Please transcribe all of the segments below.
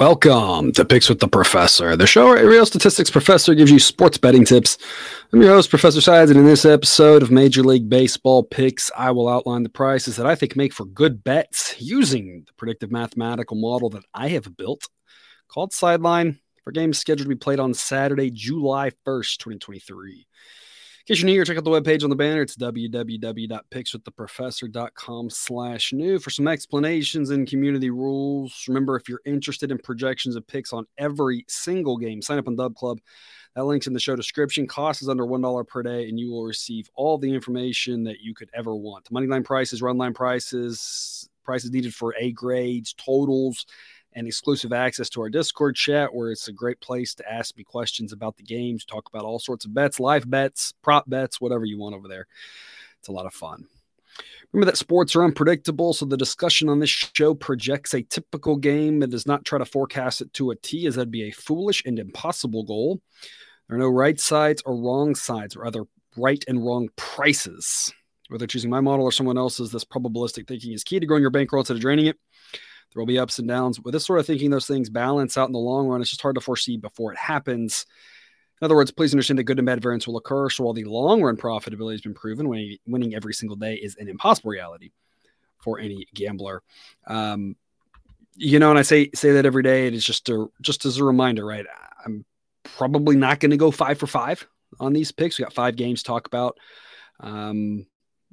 Welcome to Picks with the Professor, the show where a real statistics professor gives you sports betting tips. I'm your host, Professor Sides, and in this episode of Major League Baseball picks, I will outline the prices that I think make for good bets using the predictive mathematical model that I have built called Sideline for games scheduled to be played on Saturday, July 1st, 2023 case you're new here, check out the webpage on the banner. It's www.pickswiththeprofessor.com slash new for some explanations and community rules. Remember, if you're interested in projections of picks on every single game, sign up on Dub Club. That link's in the show description. Cost is under $1 per day, and you will receive all the information that you could ever want. Moneyline prices, runline prices, prices needed for A grades, totals, and exclusive access to our Discord chat, where it's a great place to ask me questions about the games, talk about all sorts of bets, live bets, prop bets, whatever you want over there. It's a lot of fun. Remember that sports are unpredictable, so the discussion on this show projects a typical game and does not try to forecast it to a T, as that'd be a foolish and impossible goal. There are no right sides or wrong sides, or other right and wrong prices. Whether choosing my model or someone else's, this probabilistic thinking is key to growing your bankroll instead of draining it. There will be ups and downs. With this sort of thinking, those things balance out in the long run. It's just hard to foresee before it happens. In other words, please understand that good and bad variance will occur. So while the long run profitability has been proven, winning, every single day is an impossible reality for any gambler. Um, you know, and I say say that every day. It is just a just as a reminder, right? I'm probably not going to go five for five on these picks. We got five games to talk about. Um,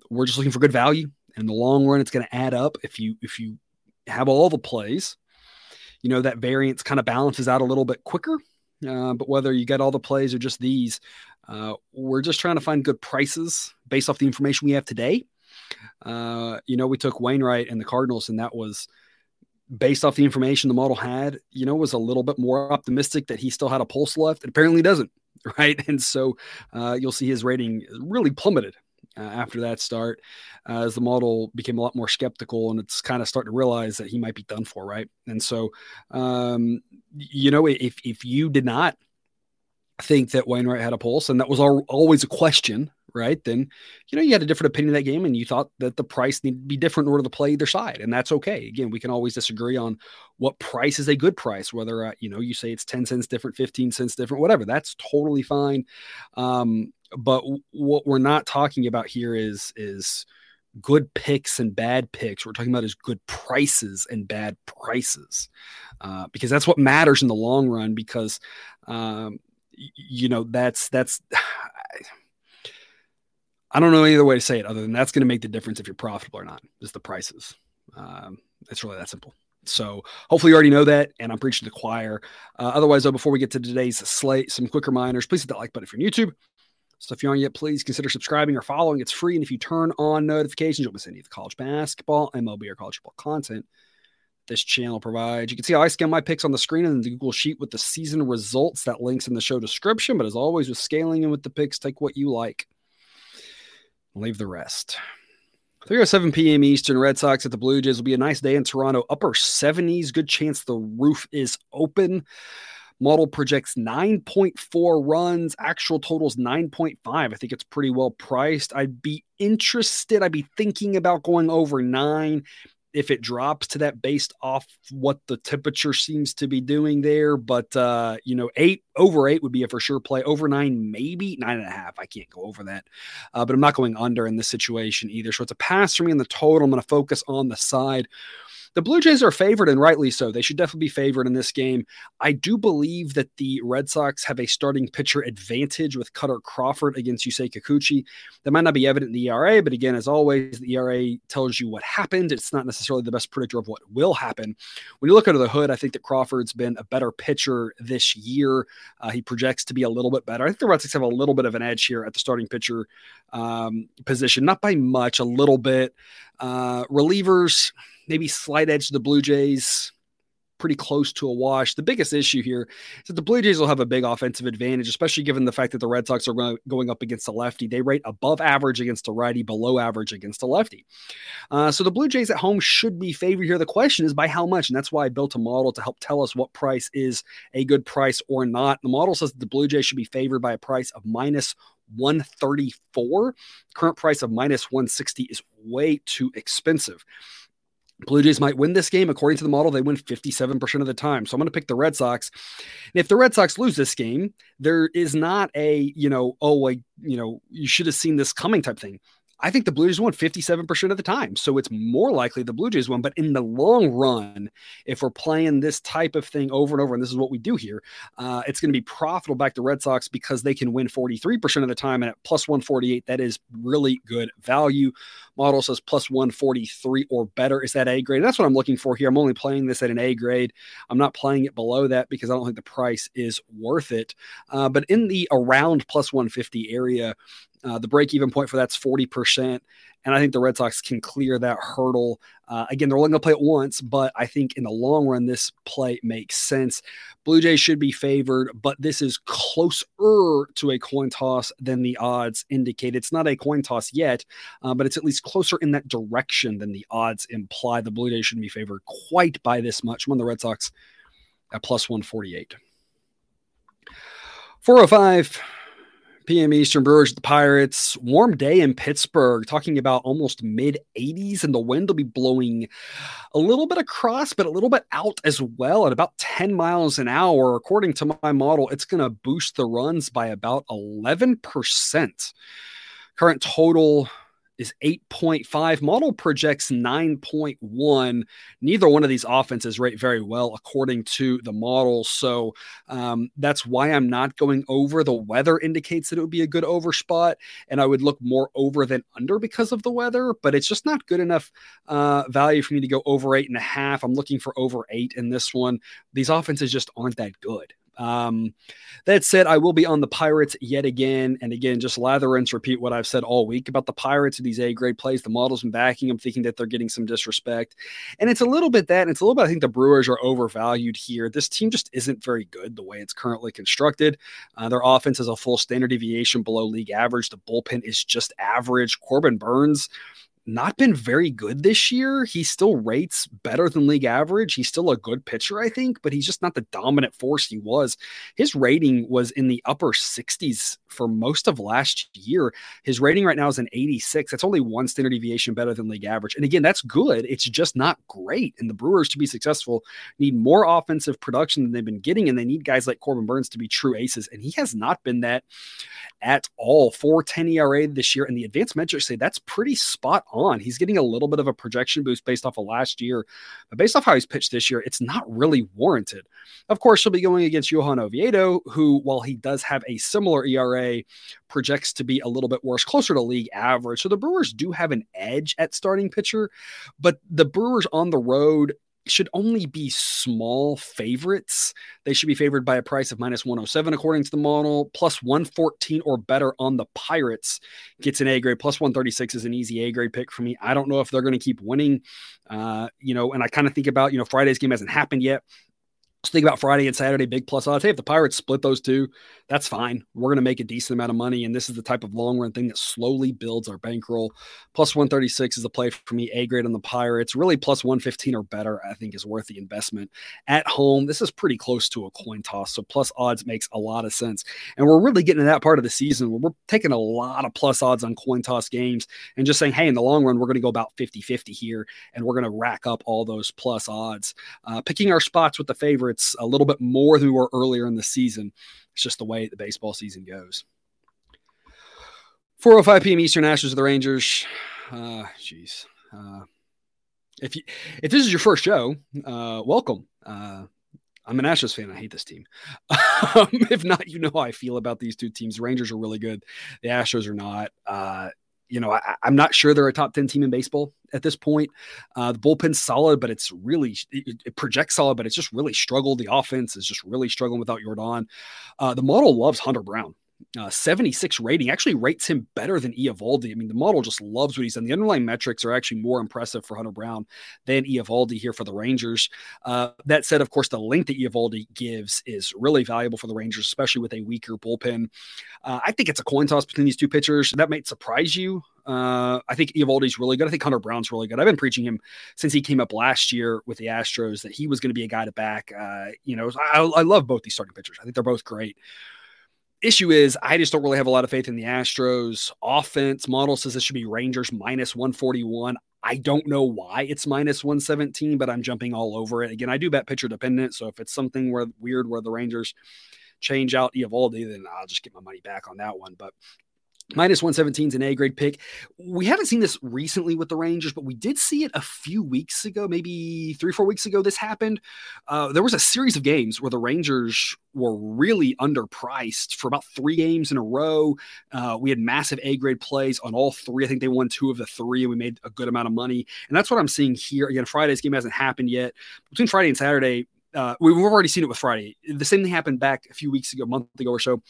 we're just looking for good value. In the long run, it's going to add up. If you if you have all the plays, you know, that variance kind of balances out a little bit quicker. Uh, but whether you get all the plays or just these, uh, we're just trying to find good prices based off the information we have today. Uh, you know, we took Wainwright and the Cardinals, and that was based off the information the model had, you know, was a little bit more optimistic that he still had a pulse left. It apparently doesn't, right? And so uh, you'll see his rating really plummeted uh, after that start uh, as the model became a lot more skeptical and it's kind of starting to realize that he might be done for right? And so um, you know if if you did not think that Wainwright had a pulse and that was always a question right then you know you had a different opinion of that game and you thought that the price needed to be different in order to play either side and that's okay. Again we can always disagree on what price is a good price whether uh, you know you say it's 10 cents different 15 cents different whatever that's totally fine. Um, but what we're not talking about here is is good picks and bad picks. We're talking about is good prices and bad prices, uh, because that's what matters in the long run. Because um, you know that's that's. I don't know any other way to say it other than that's going to make the difference if you're profitable or not. Is the prices. Um, it's really that simple. So hopefully you already know that, and I'm preaching to the choir. Uh, otherwise, though, before we get to today's slate, some quick reminders. Please hit that like button if you're on YouTube. So if you aren't yet, please consider subscribing or following. It's free. And if you turn on notifications, you'll miss any of the college basketball, MLB, or college football content this channel provides. You can see how I scan my picks on the screen and the Google Sheet with the season results. That link's in the show description. But as always, with scaling and with the picks, take what you like. Leave the rest. 3:07 p.m. Eastern. Red Sox at the Blue Jays will be a nice day in Toronto. Upper 70s. Good chance the roof is open. Model projects 9.4 runs, actual totals 9.5. I think it's pretty well priced. I'd be interested, I'd be thinking about going over nine if it drops to that based off what the temperature seems to be doing there. But uh, you know, eight over eight would be a for sure play. Over nine, maybe nine and a half. I can't go over that, uh, but I'm not going under in this situation either. So it's a pass for me in the total. I'm going to focus on the side the Blue Jays are favored, and rightly so. They should definitely be favored in this game. I do believe that the Red Sox have a starting pitcher advantage with Kutter Crawford against Yusei Kikuchi. That might not be evident in the ERA, but again, as always, the ERA tells you what happened. It's not necessarily the best predictor of what will happen. When you look under the hood, I think that Crawford's been a better pitcher this year. Uh, he projects to be a little bit better. I think the Red Sox have a little bit of an edge here at the starting pitcher um, position, not by much, a little bit. Uh, relievers maybe slight edge to the Blue Jays, pretty close to a wash. The biggest issue here is that the Blue Jays will have a big offensive advantage, especially given the fact that the Red Sox are going up against a lefty. They rate above average against a righty, below average against a lefty. Uh, so the Blue Jays at home should be favored here. The question is by how much? And that's why I built a model to help tell us what price is a good price or not. The model says that the Blue Jays should be favored by a price of minus 134. Current price of minus 160 is way too expensive. Blue Jays might win this game. According to the model, they win 57% of the time. So I'm going to pick the Red Sox. And if the Red Sox lose this game, there is not a, you know, oh, like, you know, you should have seen this coming type thing. I think the Blue Jays won 57% of the time. So it's more likely the Blue Jays won. But in the long run, if we're playing this type of thing over and over, and this is what we do here, uh, it's going to be profitable back to Red Sox because they can win 43% of the time. And at plus 148, that is really good value. Model says plus 143 or better. Is that A grade? That's what I'm looking for here. I'm only playing this at an A grade. I'm not playing it below that because I don't think the price is worth it. Uh, but in the around plus 150 area, uh, the break even point for that's 40%. And I think the Red Sox can clear that hurdle. Uh, again, they're only going to play it once, but I think in the long run, this play makes sense. Blue Jays should be favored, but this is closer to a coin toss than the odds indicate. It's not a coin toss yet, uh, but it's at least closer in that direction than the odds imply. The Blue Jays shouldn't be favored quite by this much. I'm on the Red Sox at plus 148. 405 p.m. Eastern Brewers, the Pirates. Warm day in Pittsburgh, talking about almost mid 80s, and the wind will be blowing a little bit across, but a little bit out as well at about 10 miles an hour. According to my model, it's going to boost the runs by about 11%. Current total is 8.5. Model projects 9.1. Neither one of these offenses rate very well according to the model. So um, that's why I'm not going over. The weather indicates that it would be a good over spot, and I would look more over than under because of the weather, but it's just not good enough uh, value for me to go over eight and a half. I'm looking for over eight in this one. These offenses just aren't that good. Um, that said, I will be on the Pirates yet again and again. Just lather, rinse, repeat what I've said all week about the Pirates. These A grade plays, the models and backing. I'm thinking that they're getting some disrespect, and it's a little bit that, and it's a little bit. I think the Brewers are overvalued here. This team just isn't very good the way it's currently constructed. Uh, their offense is a full standard deviation below league average. The bullpen is just average. Corbin Burnes not been very good this year. He still rates better than league average. He's still a good pitcher, I think, but he's just not the dominant force he was. His rating was in the upper 60s for most of last year. His rating right now is an 86. That's only one standard deviation better than league average. And again, that's good. It's just not great. And the Brewers to be successful need more offensive production than they've been getting. And they need guys like Corbin Burnes to be true aces. And he has not been that at all. 410 ERA this year. And the advanced metrics say that's pretty spot on. He's getting a little bit of a projection boost based off of last year. But based off how he's pitched this year, it's not really warranted. Of course, he'll be going against Johan Oviedo, who, while he does have a similar ERA, projects to be a little bit worse, closer to league average. So the Brewers do have an edge at starting pitcher, but the Brewers on the road should only be small favorites. They should be favored by a price of minus 107 according to the model, plus 114 or better on the Pirates gets an A grade. Plus 136 is an easy A grade pick for me. I don't know if they're going to keep winning. Uh, you know, and I kind of think about, you know, Friday's game hasn't happened yet. Think about Friday and Saturday, big plus odds. Hey, if the Pirates split those two, that's fine. We're going to make a decent amount of money. And this is the type of long run thing that slowly builds our bankroll. Plus 136 is a play for me. A grade on the Pirates. Really, plus 115 or better, I think, is worth the investment. At home, this is pretty close to a coin toss. So plus odds makes a lot of sense. And we're really getting to that part of the season where we're taking a lot of plus odds on coin toss games and just saying, hey, in the long run, we're going to go about 50 50 here and we're going to rack up all those plus odds. Uh, picking our spots with the favorites it's a little bit more than we were earlier in the season. It's just the way the baseball season goes. 4:05 p.m. Eastern Astros of the Rangers. Uh, jeez. Uh, if you if this is your first show, uh, welcome. Uh, I'm an Astros fan. I hate this team. um, if not, you know how I feel about these two teams. Rangers are really good. The Astros are not. Uh, you know, I, am not sure they're a top 10 team in baseball at this point. Uh, the bullpen's solid, but it's really, it, it, projects solid, but it's just really struggled. The offense is just really struggling without Yordan. Uh, the model loves Hunter Brown uh, 76 rating actually rates him better than Eovaldi. I mean, the model just loves what he's done. The underlying metrics are actually more impressive for Hunter Brown than Eovaldi here for the Rangers. Uh, that said, of course, the length that Eovaldi gives is really valuable for the Rangers, especially with a weaker bullpen. Uh, I think it's a coin toss between these two pitchers. That might surprise you. Uh, I think Eovaldi's really good. I think Hunter Brown's really good. I've been preaching him since he came up last year with the Astros that he was going to be a guy to back. Uh, you know, I, I love both these starting pitchers. I think they're both great. Issue is I just don't really have a lot of faith in the Astros offense. Model says this should be Rangers minus 141. I don't know why it's minus 117, but I'm jumping all over it. Again, I do bet pitcher dependent. So if it's something where weird where the Rangers change out Eovaldi, then I'll just get my money back on that one. But Minus 117 is an A grade pick. We haven't seen this recently with the Rangers, but we did see it a few weeks ago, maybe three, four weeks ago. This happened. Uh, there was a series of games where the Rangers were really underpriced for about three games in a row. Uh, we had massive A grade plays on all three. I think they won two of the three, and we made a good amount of money. And that's what I'm seeing here. Again, Friday's game hasn't happened yet. Between Friday and Saturday, uh, we've already seen it with Friday. The same thing happened back a few weeks ago, a month ago or so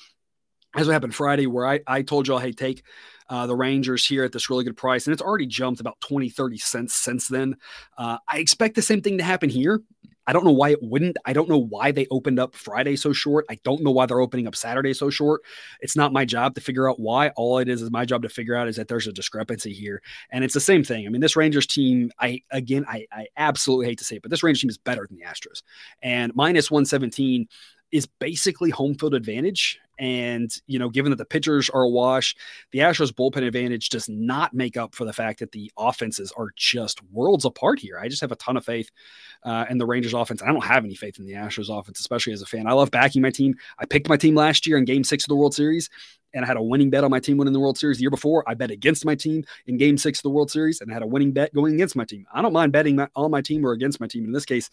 as what happened Friday, where I, I told y'all, hey, take uh, the Rangers here at this really good price. And it's already jumped about 20, 30 cents since then. Uh, I expect the same thing to happen here. I don't know why it wouldn't. I don't know why they opened up Friday so short. I don't know why they're opening up Saturday so short. It's not my job to figure out why. All it is is my job to figure out is that there's a discrepancy here. And it's the same thing. I mean, this Rangers team, I again, I, I absolutely hate to say it, but this Rangers team is better than the Astros. And minus 117 is basically home field advantage. And, you know, given that the pitchers are awash, the Astros bullpen advantage does not make up for the fact that the offenses are just worlds apart here. I just have a ton of faith uh, in the Rangers offense. I don't have any faith in the Astros offense, especially as a fan. I love backing my team. I picked my team last year in game six of the World Series, and I had a winning bet on my team winning the World Series the year before. I bet against my team in game six of the World Series and I had a winning bet going against my team. I don't mind betting my, on my team or against my team. In this case,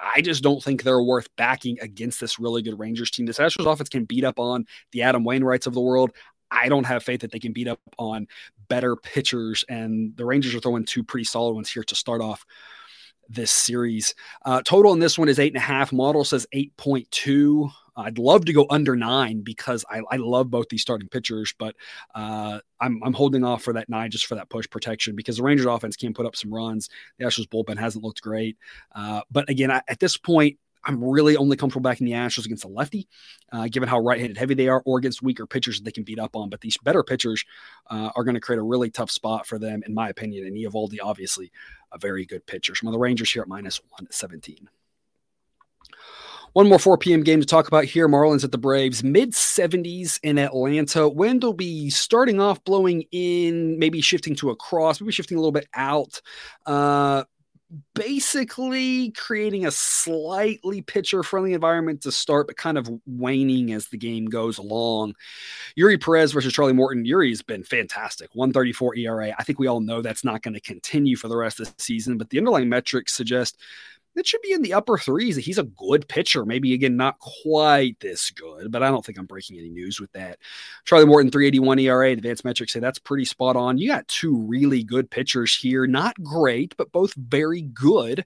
I just don't think they're worth backing against this really good Rangers team. This Astros offense can beat up on the Adam Wainwrights of the world. I don't have faith that they can beat up on better pitchers, and the Rangers are throwing two pretty solid ones here to start off this series. Uh, total in this one is eight and a half. Model says 8.2. I'd love to go under nine because I, I love both these starting pitchers, but uh, I'm, I'm holding off for that nine just for that push protection because the Rangers offense can put up some runs. The Astros bullpen hasn't looked great. Uh, but again, I, at this point, I'm really only comfortable backing the Astros against a lefty, uh, given how right-handed heavy they are, or against weaker pitchers that they can beat up on. But these better pitchers uh, are going to create a really tough spot for them, in my opinion. And Eovaldi, obviously, a very good pitcher. So I'm the Rangers here at minus 117. One more 4 p.m. game to talk about here. Marlins at the Braves. Mid 70s in Atlanta. Wind will be starting off blowing in, maybe shifting to a cross, maybe shifting a little bit out. Uh, basically creating a slightly pitcher friendly environment to start, but kind of waning as the game goes along. Eury Perez versus Charlie Morton. Eury's been fantastic 134 ERA. I think we all know that's not going to continue for the rest of the season, but the underlying metrics suggest that should be in the upper threes. He's a good pitcher. Maybe again, not quite this good, but I don't think I'm breaking any news with that. Charlie Morton, 381 ERA. Advanced metrics say that's pretty spot on. You got two really good pitchers here. Not great, but both very good.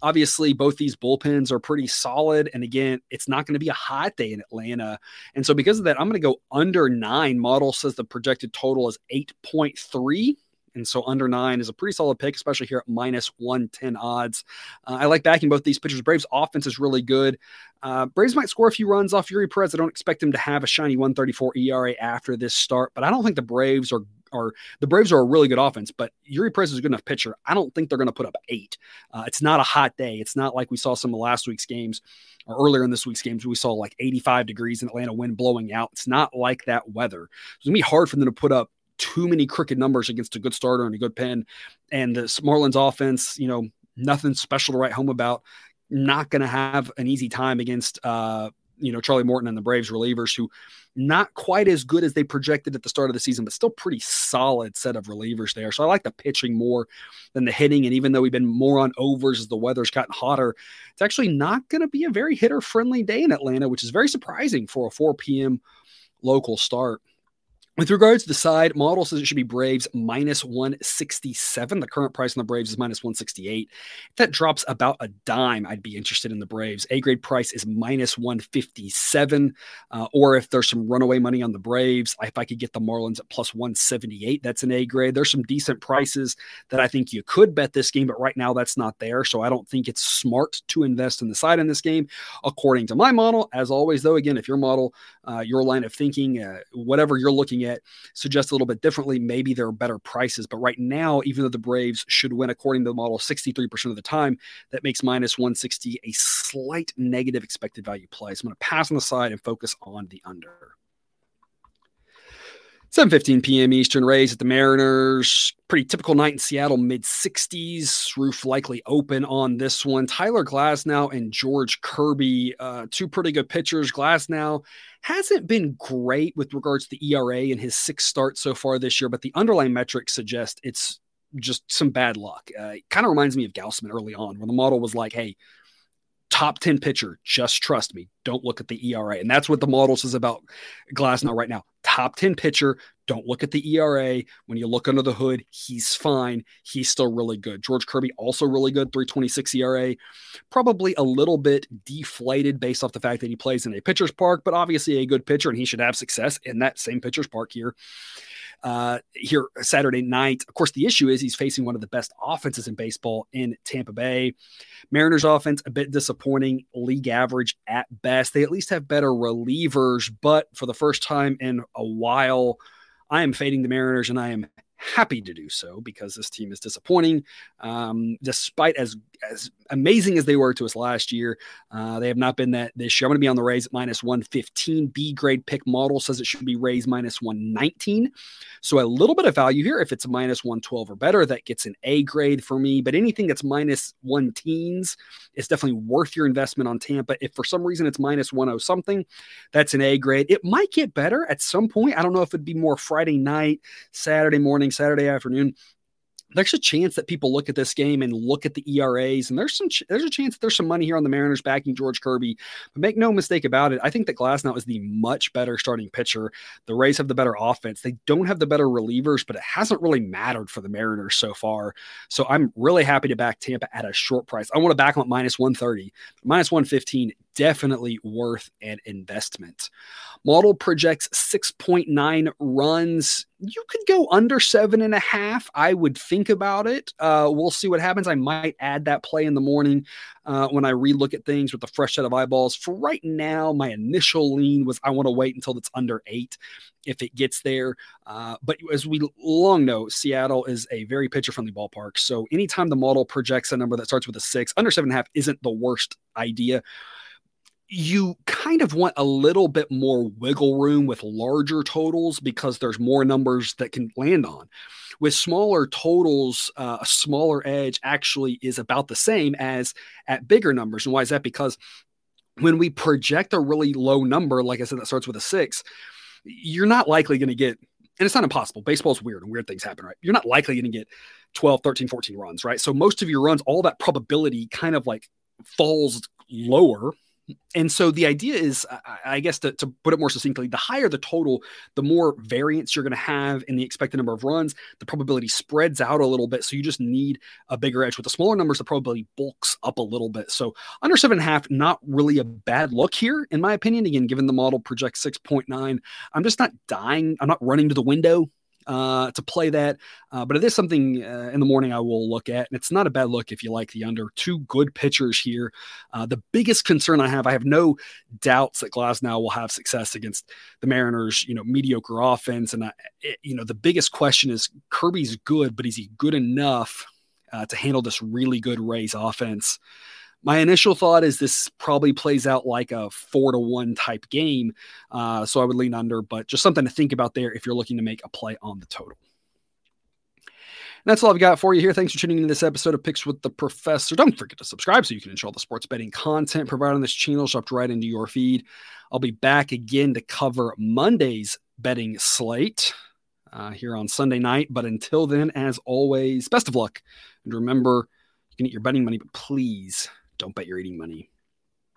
Obviously, both these bullpens are pretty solid. And again, it's not going to be a hot day in Atlanta. And so, because of that, I'm going to go under nine. Model says the projected total is 8.3. And so under nine is a pretty solid pick, especially here at minus 110 odds. Uh, I like backing both these pitchers. Braves offense is really good. Uh, Braves might score a few runs off Eury Perez. I don't expect him to have a shiny 134 ERA after this start, but I don't think the Braves are are the Braves are a really good offense, but Eury Perez is a good enough pitcher. I don't think they're going to put up eight. Uh, it's not a hot day. It's not like we saw some of last week's games or earlier in this week's games. We saw like 85 degrees in Atlanta, wind blowing out. It's not like that weather. It's going to be hard for them to put up too many crooked numbers against a good starter and a good pen. And the Marlins offense, you know, nothing special to write home about. Not going to have an easy time against, uh, you know, Charlie Morton and the Braves relievers, who not quite as good as they projected at the start of the season, but still pretty solid set of relievers there. So I like the pitching more than the hitting. And even though we've been more on overs as the weather's gotten hotter, it's actually not going to be a very hitter friendly day in Atlanta, which is very surprising for a 4 p.m. local start. With regards to the side, model says it should be Braves minus 167. The current price on the Braves is minus 168. If that drops about a dime, I'd be interested in the Braves. A grade price is minus 157. Uh, or if there's some runaway money on the Braves, if I could get the Marlins at plus 178, that's an A grade. There's some decent prices that I think you could bet this game, but right now that's not there. So I don't think it's smart to invest in the side in this game, according to my model. As always, though, again, if your model, uh, your line of thinking, uh, whatever you're looking at, yet suggests a little bit differently. Maybe there are better prices, but right now, even though the Braves should win according to the model 63% of the time, that makes minus 160 a slight negative expected value play. So I'm going to pass on the side and focus on the under. 7:15 p.m. Eastern Rays at the Mariners. Pretty typical night in Seattle, mid 60s. Roof likely open on this one. Tyler Glasnow and George Kirby, uh, two pretty good pitchers. Glasnow hasn't been great with regards to the ERA in his six starts so far this year, but the underlying metrics suggest it's just some bad luck. Uh, it kind of reminds me of Gausman early on, where the model was like, "Hey, top 10 pitcher. Just trust me. Don't look at the ERA. And that's what the model says about Glasnow right now. Top 10 pitcher. Don't look at the ERA. When you look under the hood, he's fine. He's still really good. George Kirby, also really good, 326 ERA. Probably a little bit deflated based off the fact that he plays in a pitcher's park, but obviously a good pitcher, and he should have success in that same pitcher's park here uh, here Saturday night. Of course, the issue is he's facing one of the best offenses in baseball in Tampa Bay. Mariners offense a bit disappointing, league average at best. They at least have better relievers, but for the first time in a while, I am fading the Mariners and I am happy to do so because this team is disappointing. Um, despite as as amazing as they were to us last year, uh, they have not been that this year. I'm going to be on the Rays at minus 115. B grade pick model says it should be Rays minus 119. So a little bit of value here. If it's minus 112 or better, that gets an A grade for me. But anything that's minus one teens is definitely worth your investment on Tampa. If for some reason it's minus 10 something, that's an A grade. It might get better at some point. I don't know if it'd be more Friday night, Saturday morning, Saturday afternoon there's a chance that people look at this game and look at the ERAs, and there's some there's a chance that there's some money here on the Mariners backing George Kirby. But make no mistake about it, I think that Glasnow is the much better starting pitcher. The Rays have the better offense. They don't have the better relievers, but it hasn't really mattered for the Mariners so far. So I'm really happy to back Tampa at a short price. I want to back them at minus 130, minus 115 definitely worth an investment. Model projects 6.9 runs. You could go under seven and a half. I would think about it. Uh, we'll see what happens. I might add that play in the morning uh, when I relook at things with a fresh set of eyeballs. For right now, my initial lean was I want to wait until it's under eight if it gets there. Uh, but as we long know, Seattle is a very pitcher friendly ballpark. So anytime the model projects a number that starts with a six, under seven and a half isn't the worst idea you kind of want a little bit more wiggle room with larger totals because there's more numbers that can land on. With smaller totals, uh, a smaller edge actually is about the same as at bigger numbers. And why is that? Because when we project a really low number, like I said, that starts with a six, you're not likely going to get, and it's not impossible. Baseball's weird and weird things happen, right? You're not likely going to get 12, 13, 14 runs, right? So most of your runs, all that probability kind of like falls lower and so the idea is, I guess, to, to, put it more succinctly, the higher the total, the more variance you're going to have in the expected number of runs. The probability spreads out a little bit, so you just need a bigger edge. With the smaller numbers, the probability bulks up a little bit. So under seven and a half, not really a bad look here, in my opinion. Again, given the model projects six point nine, I'm just not dying. I'm not running to the window uh, to play that. Uh, but it is something uh, in the morning I will look at. And it's not a bad look if you like the under. Two good pitchers here. Uh, the biggest concern I have, I have no doubts that Glasnow will have success against the Mariners, you know, mediocre offense. And, I, it, you know, the biggest question is Kirby's good, but is he good enough uh, to handle this really good Rays offense? My initial thought is this probably plays out like a four to one type game. Uh, so I would lean under, but just something to think about there if you're looking to make a play on the total. And that's all I've got for you here. Thanks for tuning in to this episode of Picks with the Professor. Don't forget to subscribe so you can enjoy the sports betting content provided on this channel, dropped right into your feed. I'll be back again to cover Monday's betting slate uh, here on Sunday night. But until then, as always, best of luck. And remember, you can eat your betting money, but please don't bet your eating money.